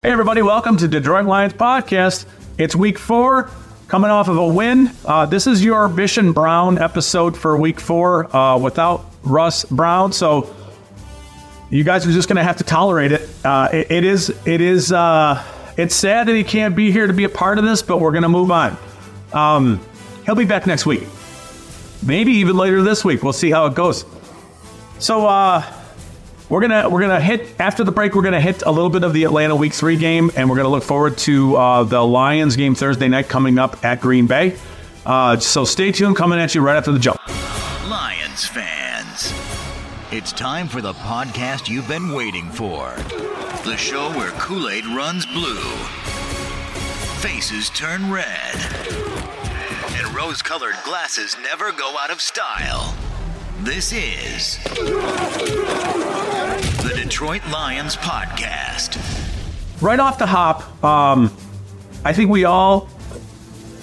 Hey, everybody, welcome to Detroit Lions Podcast. It's week four, coming off of a win. Uh, this is your Bish and Brown episode for week four uh, without Russ Brown. So you guys are just going to have to tolerate it. Uh, it. It is, it is, uh, it's sad that he can't be here to be a part of this, but we're going to move on. Um, he'll be back next week. Maybe even later this week. We'll see how it goes. So, uh, we're gonna we're gonna hit after the break. We're gonna hit a little bit of the Atlanta Week Three game, and we're gonna look forward to uh, the Lions game Thursday night coming up at Green Bay. Uh, so stay tuned. Coming at you right after the jump. Lions fans, it's time for the podcast you've been waiting for. The show where Kool Aid runs blue, faces turn red, and rose-colored glasses never go out of style. This is Detroit Lions Podcast. Right off the hop, um, I think we all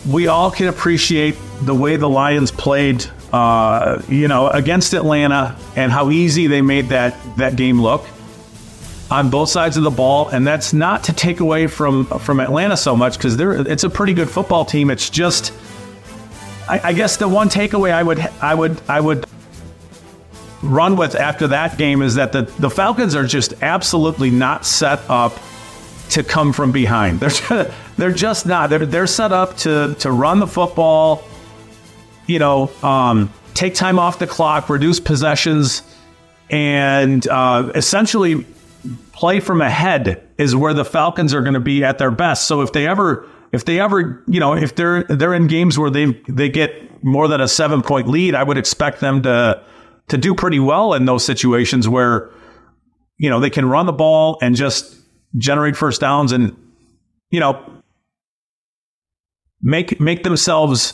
we all can appreciate the way the Lions played, uh, you know, against Atlanta and how easy they made that that game look on both sides of the ball. And that's not to take away from from Atlanta so much because they're it's a pretty good football team. It's just, I, I guess the one takeaway I would I would I would run with after that game is that the, the Falcons are just absolutely not set up to come from behind. They're they're just not. They're they're set up to to run the football. You know, um, take time off the clock, reduce possessions, and uh, essentially play from ahead is where the Falcons are going to be at their best. So if they ever if they ever you know if they're they're in games where they they get more than a seven point lead, I would expect them to to do pretty well in those situations where you know they can run the ball and just generate first downs and you know make make themselves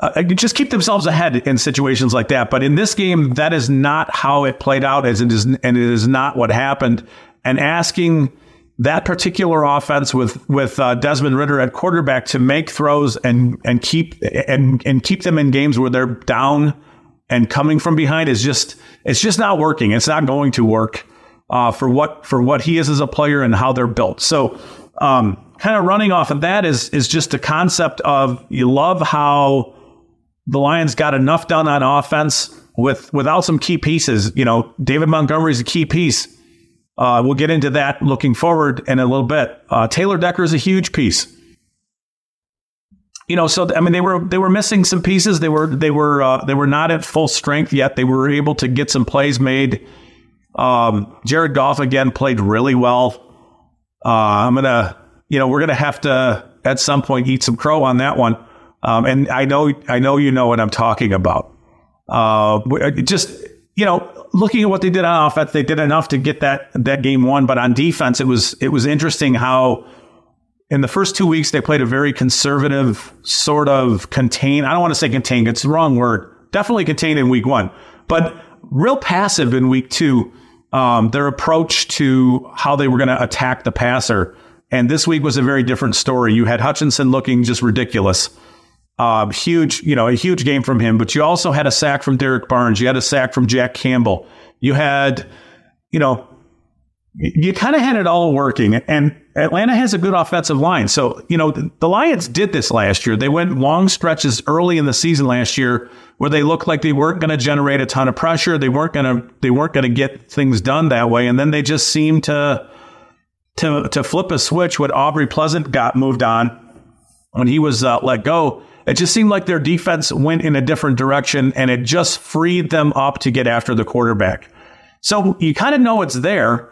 uh, just keep themselves ahead in situations like that. But in this game, that is not how it played out, as it is, and it is not what happened. And asking that particular offense with with uh, Desmond Ridder at quarterback to make throws and and keep and and keep them in games where they're down and coming from behind is just it's just not working. It's not going to work uh, for what for what he is as a player and how they're built. So, um, kind of running off of that is is just a concept of you love how the Lions got enough done on offense with without some key pieces. You know, David Montgomery is a key piece. Uh, we'll get into that looking forward in a little bit. Uh, Taylor Decker is a huge piece you know, so I mean, they were they were missing some pieces. They were they were uh, they were not at full strength yet. They were able to get some plays made. Um, Jared Goff again played really well. Uh, I'm gonna, you know, we're gonna have to at some point eat some crow on that one. Um, and I know I know you know what I'm talking about. Uh, just you know, looking at what they did on offense, they did enough to get that that game won. But on defense, it was it was interesting how in the first two weeks, they played a very conservative, sort of contained. I don't want to say contained, it's the wrong word. Definitely contained in week one, but real passive in week two. Um, their approach to how they were going to attack the passer. And this week was a very different story. You had Hutchinson looking just ridiculous. Uh, huge, you know, a huge game from him, but you also had a sack from Derrick Barnes. You had a sack from Jack Campbell. You had, you know, you kind of had it all working. And Atlanta has a good offensive line. So, you know, the, Lions did this last year. They went long stretches early in the season last year where they looked like they weren't going to generate a ton of pressure. They weren't going to they weren't going to get things done that way. And then they just seemed to to to flip a switch when Aubrey Pleasant got moved on when he was uh, let go. It just seemed like their defense went in a different direction and it just freed them up to get after the quarterback. So you kind of know it's there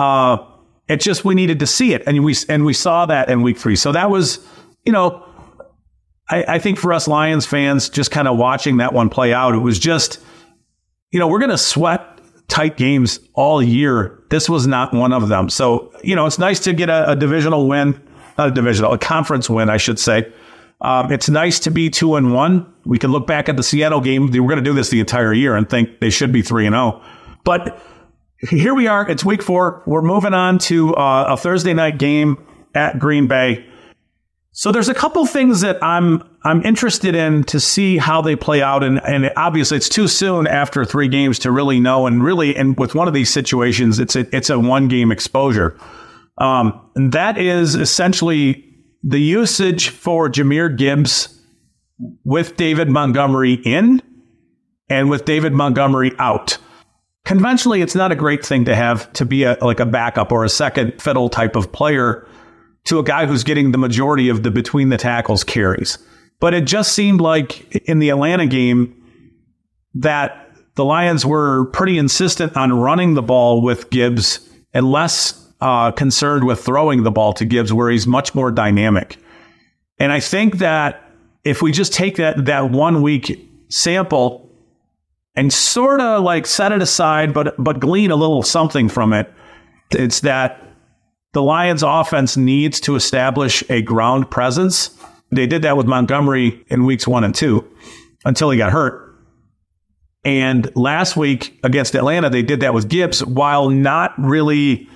uh, it's just we needed to see it, and we and we saw that in week three. So that was, you know, I, I think for us Lions fans, just kind of watching that one play out, it was just, you know, we're going to sweat tight games all year. This was not one of them. So you know, it's nice to get a, a divisional win, not a divisional, a conference win, I should say. Um, it's nice to be two and one. We can look back at the Seattle game. We're going to do this the entire year and think they should be three and zero. Oh. But here we are. It's week four. We're moving on to uh, a Thursday night game at Green Bay. So there's a couple things that I'm I'm interested in to see how they play out, and and obviously it's too soon after three games to really know. And really, and with one of these situations, it's a it's a one game exposure. Um, and that is essentially the usage for Jahmyr Gibbs with David Montgomery in and with David Montgomery out. Conventionally, it's not a great thing to have to be a, like a backup or a second fiddle type of player to a guy who's getting the majority of the between the tackles carries. But it just seemed like in the Atlanta game that the Lions were pretty insistent on running the ball with Gibbs and less uh, concerned with throwing the ball to Gibbs, where he's much more dynamic. And I think that if we just take that that one week sample and sort of like set it aside, but but glean a little something from it, it's that the Lions offense needs to establish a ground presence. They did that with Montgomery in weeks one and two until he got hurt. And last week against Atlanta, they did that with Gibbs while not really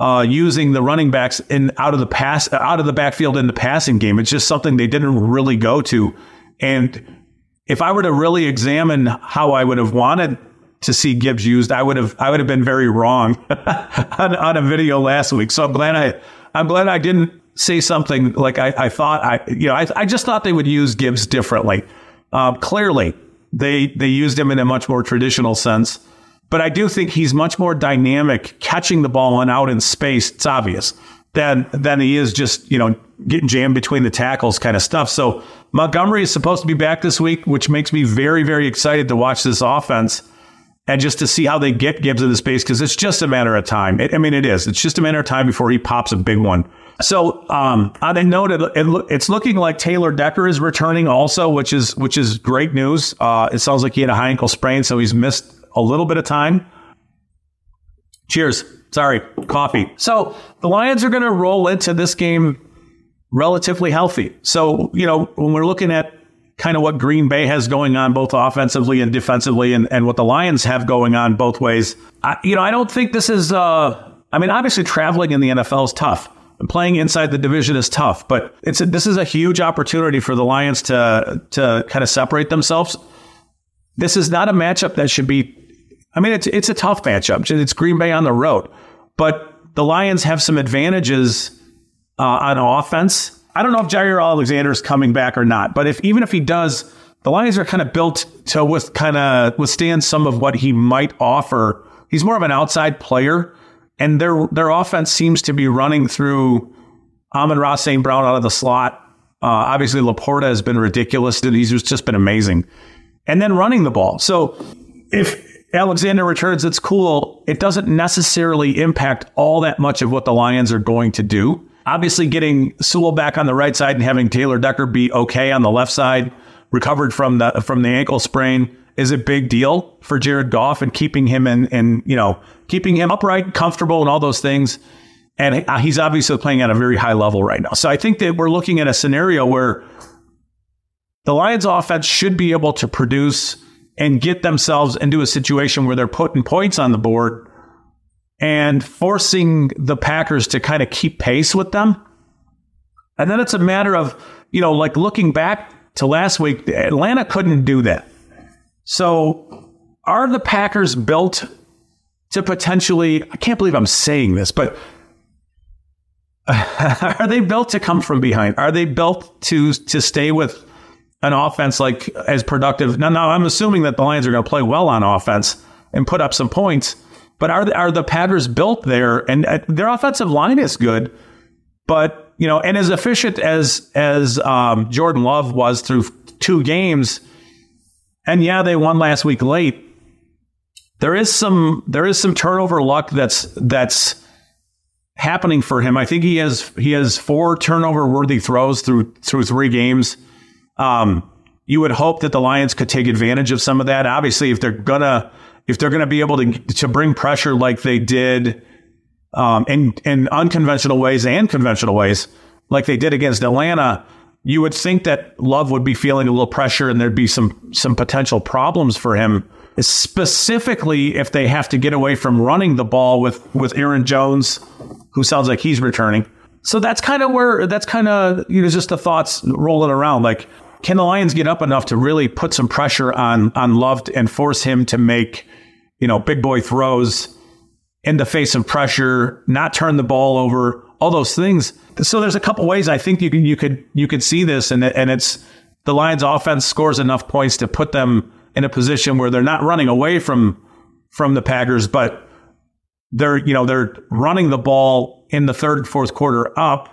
uh, using the running backs in out of the pass out of the backfield in the passing game. It's just something they didn't really go to. And if I were to really examine how I would have wanted to see Gibbs used, I would have I would have been very wrong on, on, a video last week. So I'm glad I I'm glad I didn't say something like I, I thought I you know I, I just thought they would use Gibbs differently. Um, clearly, they they used him in a much more traditional sense, but I do think he's much more dynamic catching the ball and out in space. It's obvious than than he is just you know getting jammed between the tackles kind of stuff. So Montgomery is supposed to be back this week, which makes me very very excited to watch this offense and just to see how they get Gibbs into space because it's just a matter of time. It, I mean, it is. It's just a matter of time before he pops a big one. So um, on a note, it, it, it's looking like Taylor Decker is returning also, which is which is great news. Uh, it sounds like he had a high ankle sprain, so he's missed a little bit of time. Cheers. Sorry, coffee. So the Lions are going to roll into this game relatively healthy. So you know when we're looking at kind of what Green Bay has going on both offensively and defensively, and, and what the Lions have going on both ways. I, you know, I don't think this is. Uh, I mean, obviously, traveling in the NFL is tough. Playing inside the division is tough, but it's a, this is a huge opportunity for the Lions to to kind of separate themselves. This is not a matchup that should be. I mean, it's it's a tough matchup. It's Green Bay on the road, but the Lions have some advantages uh, on offense. I don't know if Jaire Alexander is coming back or not, but if even if he does, the Lions are kind of built to with kind of withstand some of what he might offer. He's more of an outside player and their their offense seems to be running through Amon-Ra St. Brown out of the slot. Uh, obviously, LaPorta has been ridiculous. He's just been amazing. And then running the ball. So if Alexander returns, it's cool. It doesn't necessarily impact all that much of what the Lions are going to do. Obviously, getting Sewell back on the right side and having Taylor Decker be okay on the left side, recovered from the from the ankle sprain, is a big deal for Jared Goff and keeping him in, in you know, keeping him upright, comfortable, and all those things. And uh, he's obviously playing at a very high level right now. So I think that we're looking at a scenario where the Lions offense should be able to produce and get themselves into a situation where they're putting points on the board and forcing the Packers to kind of keep pace with them. And then it's a matter of, you know, like looking back to last week, Atlanta couldn't do that. So, are the Packers built to potentially, I can't believe I'm saying this, but are they built to come from behind? Are they built to to stay with an offense like as productive? Now, now I'm assuming that the Lions are going to play well on offense and put up some points, but are the, are the Packers built there? And uh, their offensive line is good, but you know, and as efficient as as um, Jordan Love was through two games, and yeah, they won last week late. There is some there is some turnover luck that's that's happening for him. I think he has he has four turnover worthy throws through through three games. Um, you would hope that the Lions could take advantage of some of that. Obviously, if they're gonna if they're gonna be able to to bring pressure like they did um, in in unconventional ways and conventional ways, like they did against Atlanta, you would think that Love would be feeling a little pressure and there'd be some some potential problems for him, specifically if they have to get away from running the ball with with Aaron Jones, who sounds like he's returning. So that's kind of where that's kind of you know just the thoughts rolling around. Like, can the Lions get up enough to really put some pressure on on Love and force him to make you know big boy throws? in the face of pressure, not turn the ball over, all those things. So there's a couple ways I think you could you could you could see this, and and it's the Lions' offense scores enough points to put them in a position where they're not running away from from the Packers, but they're you know they're running the ball in the third and fourth quarter up,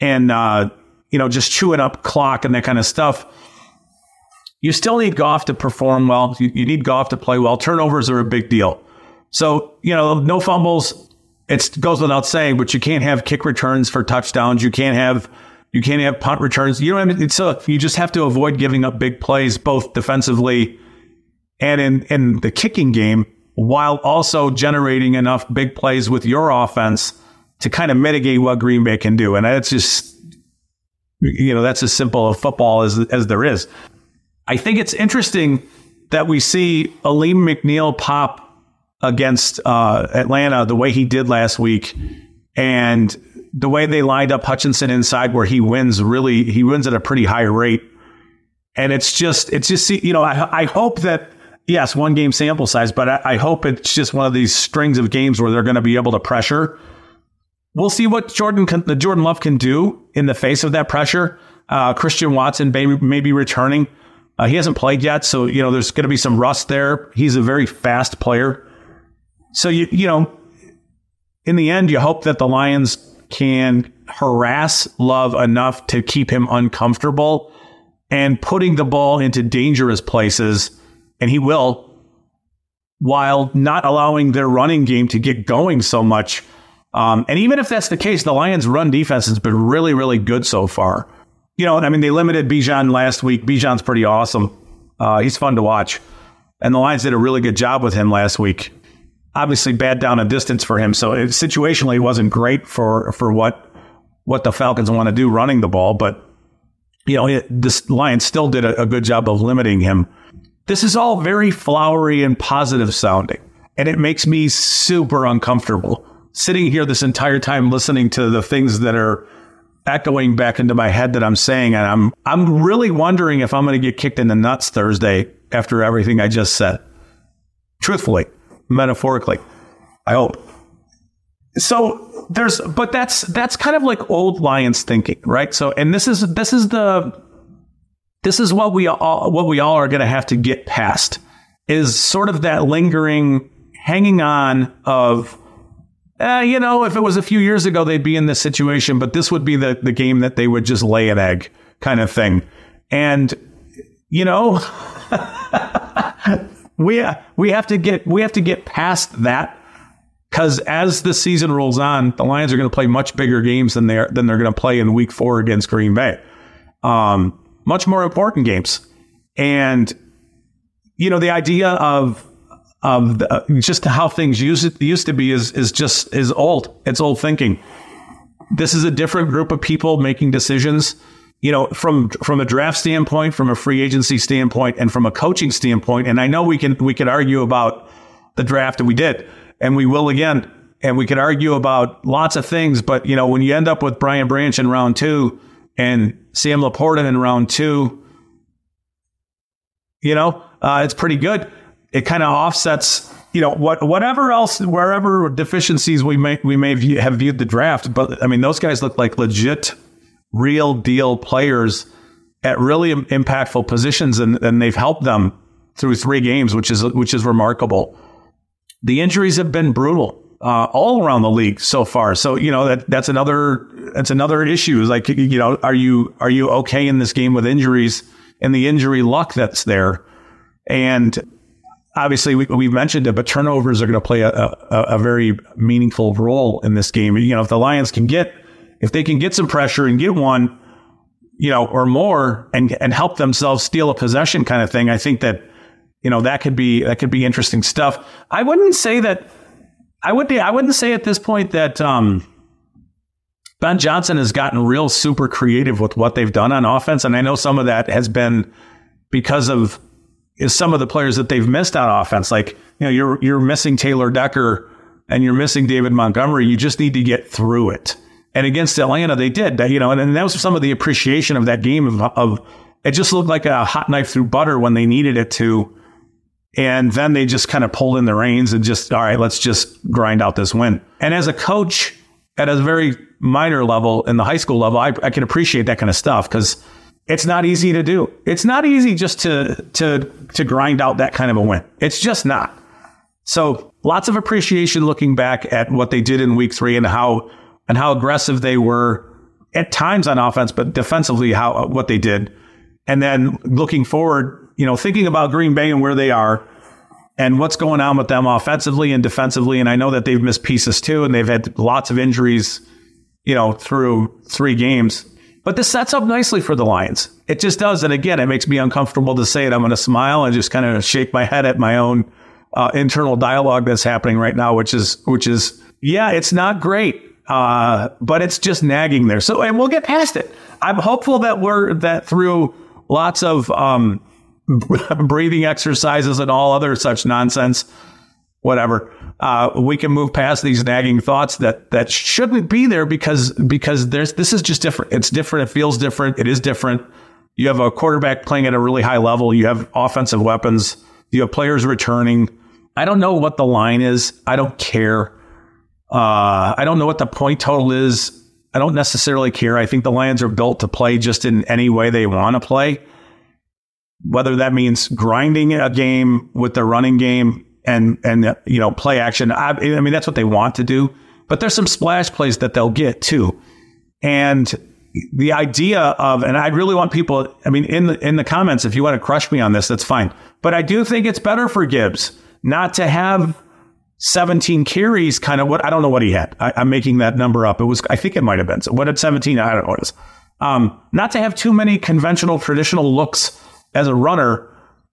and uh, you know just chewing up clock and that kind of stuff. You still need Goff to perform well. You, you need Goff to play well. Turnovers are a big deal. So you know no fumbles. It goes without saying, but you can't have kick returns for touchdowns. You can't have you can't have punt returns. You know what I mean? So you just have to avoid giving up big plays, both defensively and in, in the kicking game, while also generating enough big plays with your offense to kind of mitigate what Green Bay can do. And that's just, you know, that's as simple a football as, as there is. I think it's interesting that we see Alim McNeil pop against uh, Atlanta the way he did last week. And the way they lined up Hutchinson inside where he wins really he wins at a pretty high rate. And it's just it's just you know I, I hope that yes one game sample size, but I, I hope it's just one of these strings of games where they're going to be able to pressure. We'll see what Jordan can, the Jordan Love can do in the face of that pressure. Uh, Christian Watson may, may be returning. Uh, he hasn't played yet, so you know there's going to be some rust there. He's a very fast player, so you you know in the end you hope that the Lions can harass Love enough to keep him uncomfortable and putting the ball into dangerous places, and he will, while not allowing their running game to get going so much. Um, and even if that's the case, the Lions' run defense has been really, really good so far. You know, I mean, they limited Bijan last week. Bijan's pretty awesome. Uh, he's fun to watch. And the Lions did a really good job with him last week obviously bad down a distance for him. So it, situationally, it wasn't great for for what what the Falcons want to do running the ball. But you know, it, this Lions still did a, a good job of limiting him. This is all very flowery and positive sounding, and it makes me super uncomfortable sitting here this entire time listening to the things that are echoing back into my head that I'm saying, and I'm I'm really wondering if I'm going to get kicked in the nuts Thursday after everything I just said. Truthfully, metaphorically. I hope. So there's, but that's that's kind of like old Lions thinking, right? So, and this is this is the this is what we all what we all are going to have to get past is sort of that lingering hanging on of uh, you know, if it was a few years ago, they'd be in this situation, but this would be the, the game that they would just lay an egg kind of thing. And, you know, we we have to get we have to get past that because as the season rolls on, the Lions are going to play much bigger games than they're than they're going to play in Week Four against Green Bay. Um, much more important games, and you know the idea of of the, just how things used used to be is is just is old. It's old thinking. This is a different group of people making decisions you know, from from a draft standpoint, from a free agency standpoint, and from a coaching standpoint. And I know we can we could argue about the draft, and we did, and we will again, and we could argue about lots of things. But you know, when you end up with Brian Branch in round two and Sam LaPorta in round two, you know, uh, it's pretty good. It kind of offsets. You know what? Whatever else, wherever deficiencies we may we may view, have viewed the draft, but I mean those guys look like legit real deal players at really impactful positions, and, and they've helped them through three games, which is which is remarkable. The injuries have been brutal uh, all around the league so far. So you know that that's another that's another issue. Is like you know, are you are you okay in this game with injuries and the injury luck that's there? And obviously, we, we mentioned it, but turnovers are going to play a, a, a very meaningful role in this game. You know, if the Lions can get if they can get some pressure and get one, you know, or more and and help themselves steal a possession kind of thing, I think that you know that could be that could be interesting stuff. I wouldn't say that I would be I wouldn't say at this point that um, Ben Johnson has gotten real super creative with what they've done on offense, and I know some of that has been because of is some of the players that they've missed on offense. Like you know, you're you're missing Taylor Decker and you're missing David Montgomery. You just need to get through it. And against Atlanta, they did. You know, and, and that was some of the appreciation of that game of, of it just looked like a hot knife through butter when they needed it to. And then they just kind of pulled in the reins and just, all right, let's just grind out this win. And as a coach at a very minor level in the high school level, I, I can appreciate that kind of stuff because it's not easy to do. It's not easy just to to to grind out that kind of a win. It's just not. So lots of appreciation looking back at what they did in week three and how and how aggressive they were at times on offense, but defensively how what they did. And then looking forward, you know, thinking about Green Bay and where they are and what's going on with them offensively and defensively. And I know that they've missed pieces too, and they've had lots of injuries, you know, through three games. But this sets up nicely for the Lions. It just does. And again, it makes me uncomfortable to say it. I'm going to smile and just kind of shake my head at my own uh, internal dialogue that's happening right now, which is, which is, yeah, it's not great. Uh, but it's just nagging there. So, and we'll get past it. I'm hopeful that we're, that through lots of, um, breathing exercises and all other such nonsense, whatever. Uh, we can move past these nagging thoughts that that shouldn't be there because because there's this is just different. It's different. It feels different. It is different. You have a quarterback playing at a really high level. You have offensive weapons. You have players returning. I don't know what the line is. I don't care. Uh, I don't know what the point total is. I don't necessarily care. I think the Lions are built to play just in any way they want to play whether that means grinding a game with the running game and and you know play action. I, I, mean that's what they want to do, but there's some splash plays that they'll get too, and the idea of and I really want people. I mean in the in the comments if you want to crush me on this, that's fine. But I do think it's better for Gibbs not to have 17 carries. Kind of what I don't know what he had. I, am making that number up. It was I think it might have been. So what did 17? I don't know what it is. Um, not to have too many conventional traditional looks as a runner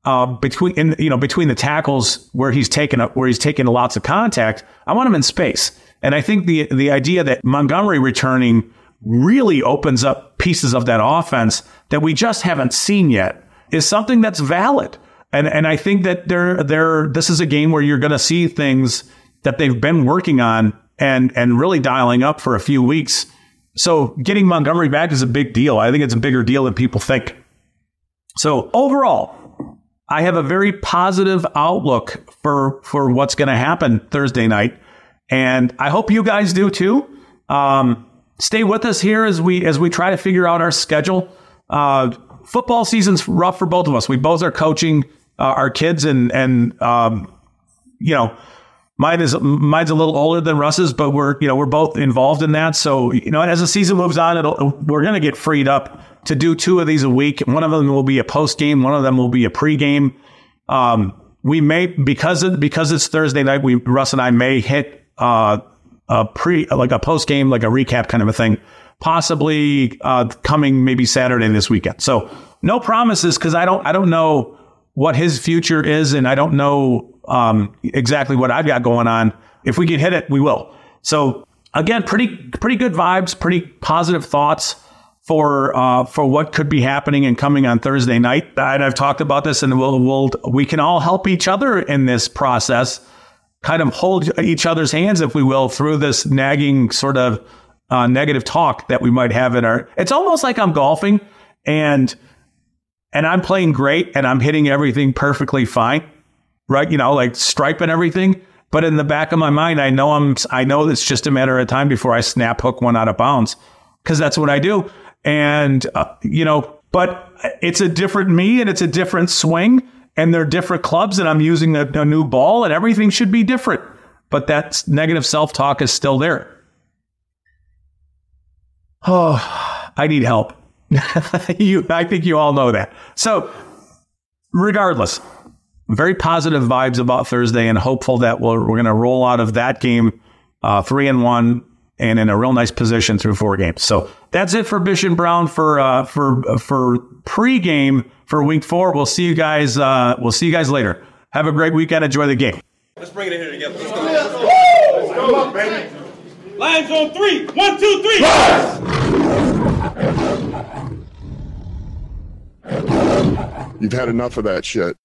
uh, between in, you know between the tackles where he's taken where he's taken lots of contact. I want him in space, and I think the the idea that Montgomery returning really opens up pieces of that offense that we just haven't seen yet is something that's valid. And and I think that they're they're this is a game where you're going to see things that they've been working on and and really dialing up for a few weeks. So getting Montgomery back is a big deal. I think it's a bigger deal than people think. So overall, I have a very positive outlook for for what's going to happen Thursday night, and I hope you guys do too. Um, stay with us here as we as we try to figure out our schedule. Uh, football season's rough for both of us. We both are coaching uh, our kids, and and um, you know, mine is mine's a little older than Russ's, but we're you know we're both involved in that. So you know, as the season moves on, we're going to get freed up to do two of these a week. One of them will be a post game. One of them will be a pregame. Um, we may because because it's Thursday night. We Russ and I may hit uh, a pre like a post game like a recap kind of a thing, possibly uh, coming maybe Saturday this weekend. So no promises because I don't I don't know what his future is and I don't know um, exactly what I've got going on. If we can hit it, we will. So again, pretty pretty good vibes, pretty positive thoughts for uh, for what could be happening and coming on Thursday night. And I've talked about this, and we'll, we'll we can all help each other in this process, kind of hold each other's hands, if we will, through this nagging sort of uh, negative talk that we might have in our. It's almost like I'm golfing, and and I'm playing great, and I'm hitting everything perfectly fine, right? You know, like striping everything. But in the back of my mind, I know I'm. I know it's just a matter of time before I snap hook one out of bounds because that's what I do. And, uh, you know, but it's a different me and it's a different swing and they're different clubs and I'm using a, a new ball and everything should be different. But that negative self talk is still there. Oh, I need help. you, I think you all know that. So, regardless, very positive vibes about Thursday and hopeful that we're, we're going to roll out of that game uh, three and one and in a real nice position through four games. So that's it for Bish and Brown for uh, for for pregame for Week Four. We'll see you guys. Uh, we'll see you guys later. Have a great weekend. Enjoy the game. Let's bring it in here together. Let's go. Let's go, baby. Lions on three. One, two, three. You've had enough of that shit.